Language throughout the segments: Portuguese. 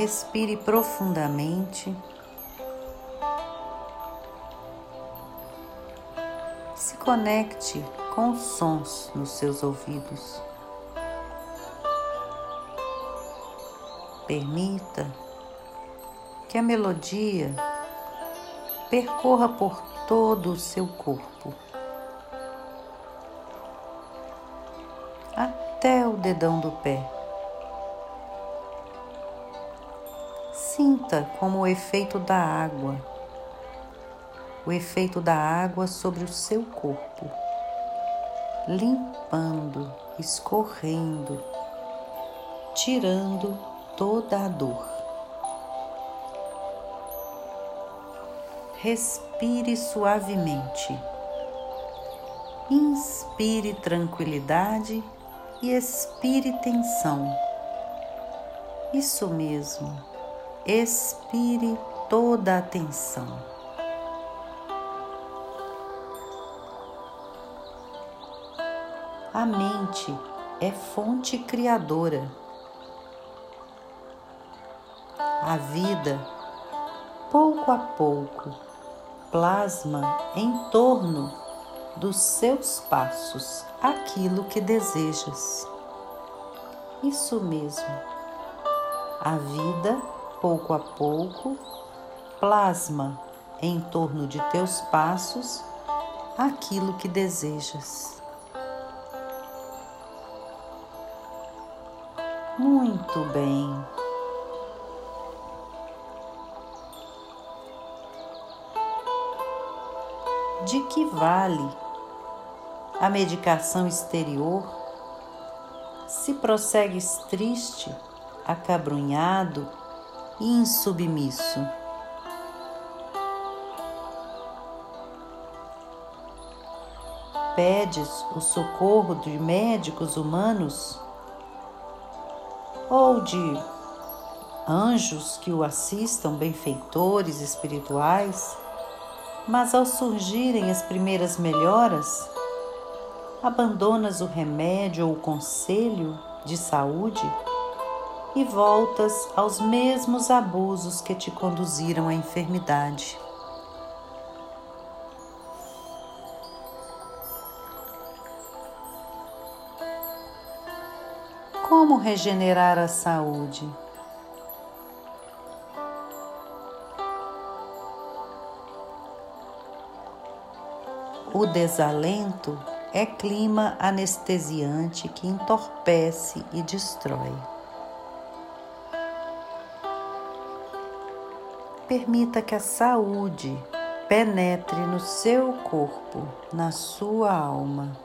Respire profundamente. Se conecte com os sons nos seus ouvidos. Permita que a melodia percorra por todo o seu corpo, até o dedão do pé. Sinta como o efeito da água, o efeito da água sobre o seu corpo, limpando, escorrendo, tirando toda a dor. Respire suavemente. Inspire tranquilidade e expire tensão. Isso mesmo. Expire toda a tensão. A mente é fonte criadora a vida, pouco a pouco, plasma em torno dos seus passos aquilo que desejas. Isso mesmo. A vida, pouco a pouco, plasma em torno de teus passos aquilo que desejas. Muito bem. de que vale a medicação exterior se prossegues triste, acabrunhado e insubmisso? Pedes o socorro de médicos humanos ou de anjos que o assistam, benfeitores espirituais? mas ao surgirem as primeiras melhoras, abandonas o remédio ou o conselho de saúde e voltas aos mesmos abusos que te conduziram à enfermidade. Como regenerar a saúde? O desalento é clima anestesiante que entorpece e destrói. Permita que a saúde penetre no seu corpo, na sua alma.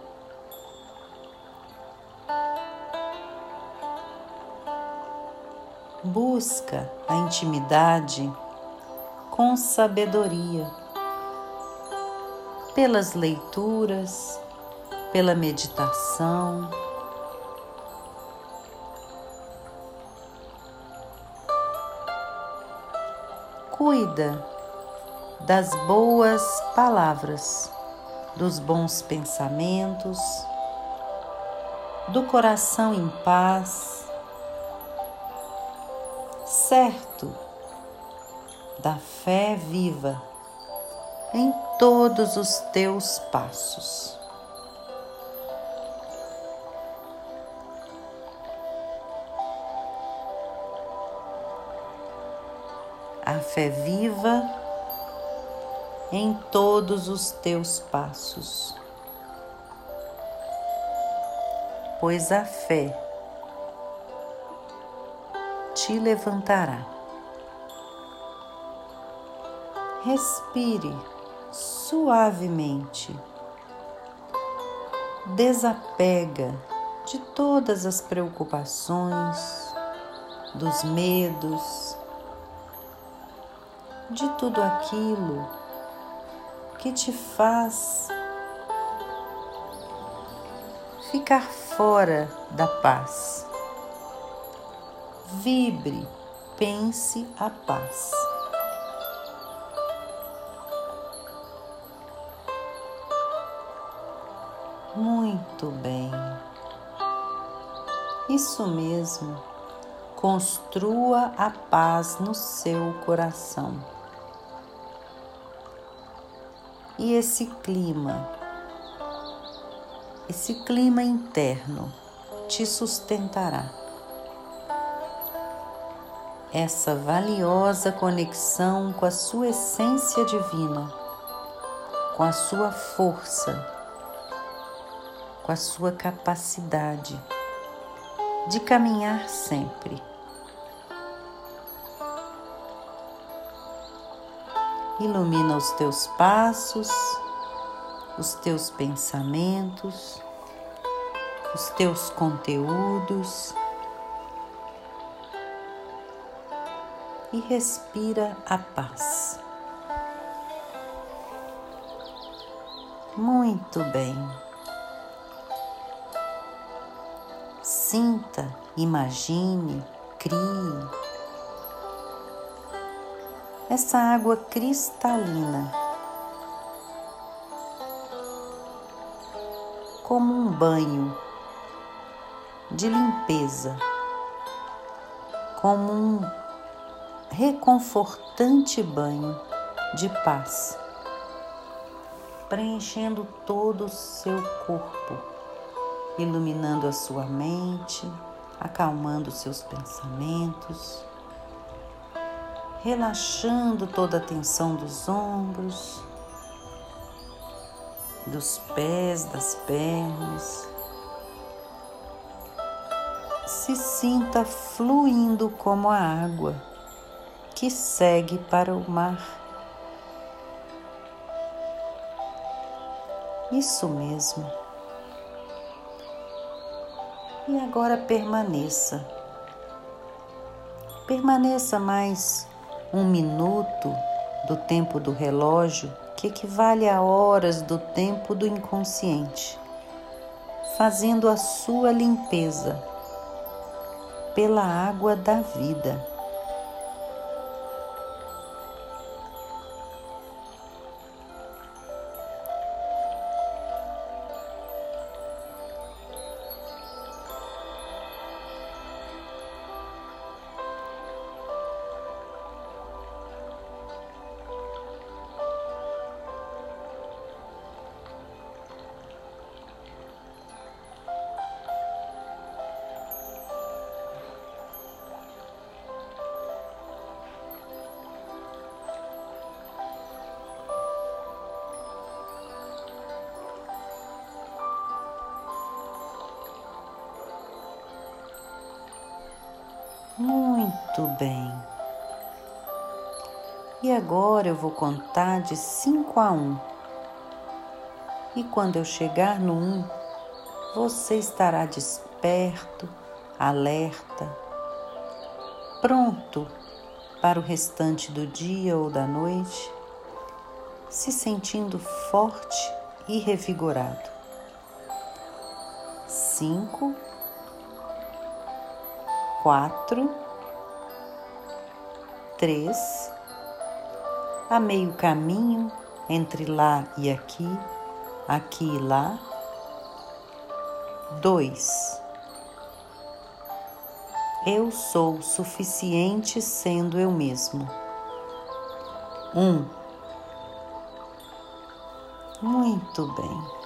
Busca a intimidade com sabedoria pelas leituras, pela meditação. Cuida das boas palavras, dos bons pensamentos, do coração em paz, certo da fé viva em todos os teus passos. A fé viva em todos os teus passos, pois a fé te levantará. Respire suavemente. Desapega de todas as preocupações, dos medos, de tudo aquilo que te faz ficar fora da paz. Vibre, pense a paz. Muito bem. Isso mesmo. construa a paz no seu coração. E esse clima, esse clima interno te sustentará. Essa valiosa conexão com a sua essência divina, com a sua força, com a sua capacidade de caminhar sempre. Ilumina os teus passos, os teus pensamentos, os teus conteúdos e respira a paz. Muito bem. Sinta, imagine, crie. Essa água cristalina, como um banho de limpeza, como um reconfortante banho de paz, preenchendo todo o seu corpo iluminando a sua mente, acalmando seus pensamentos, relaxando toda a tensão dos ombros, dos pés, das pernas. Se sinta fluindo como a água que segue para o mar. Isso mesmo. E agora permaneça. Permaneça mais um minuto do tempo do relógio, que equivale a horas do tempo do inconsciente, fazendo a sua limpeza pela água da vida. Muito bem. E agora eu vou contar de 5 a 1. Um. E quando eu chegar no 1, um, você estará desperto, alerta, pronto para o restante do dia ou da noite, se sentindo forte e revigorado. 5 quatro, três, a meio caminho entre lá e aqui, aqui e lá, dois. Eu sou suficiente sendo eu mesmo. Um. Muito bem.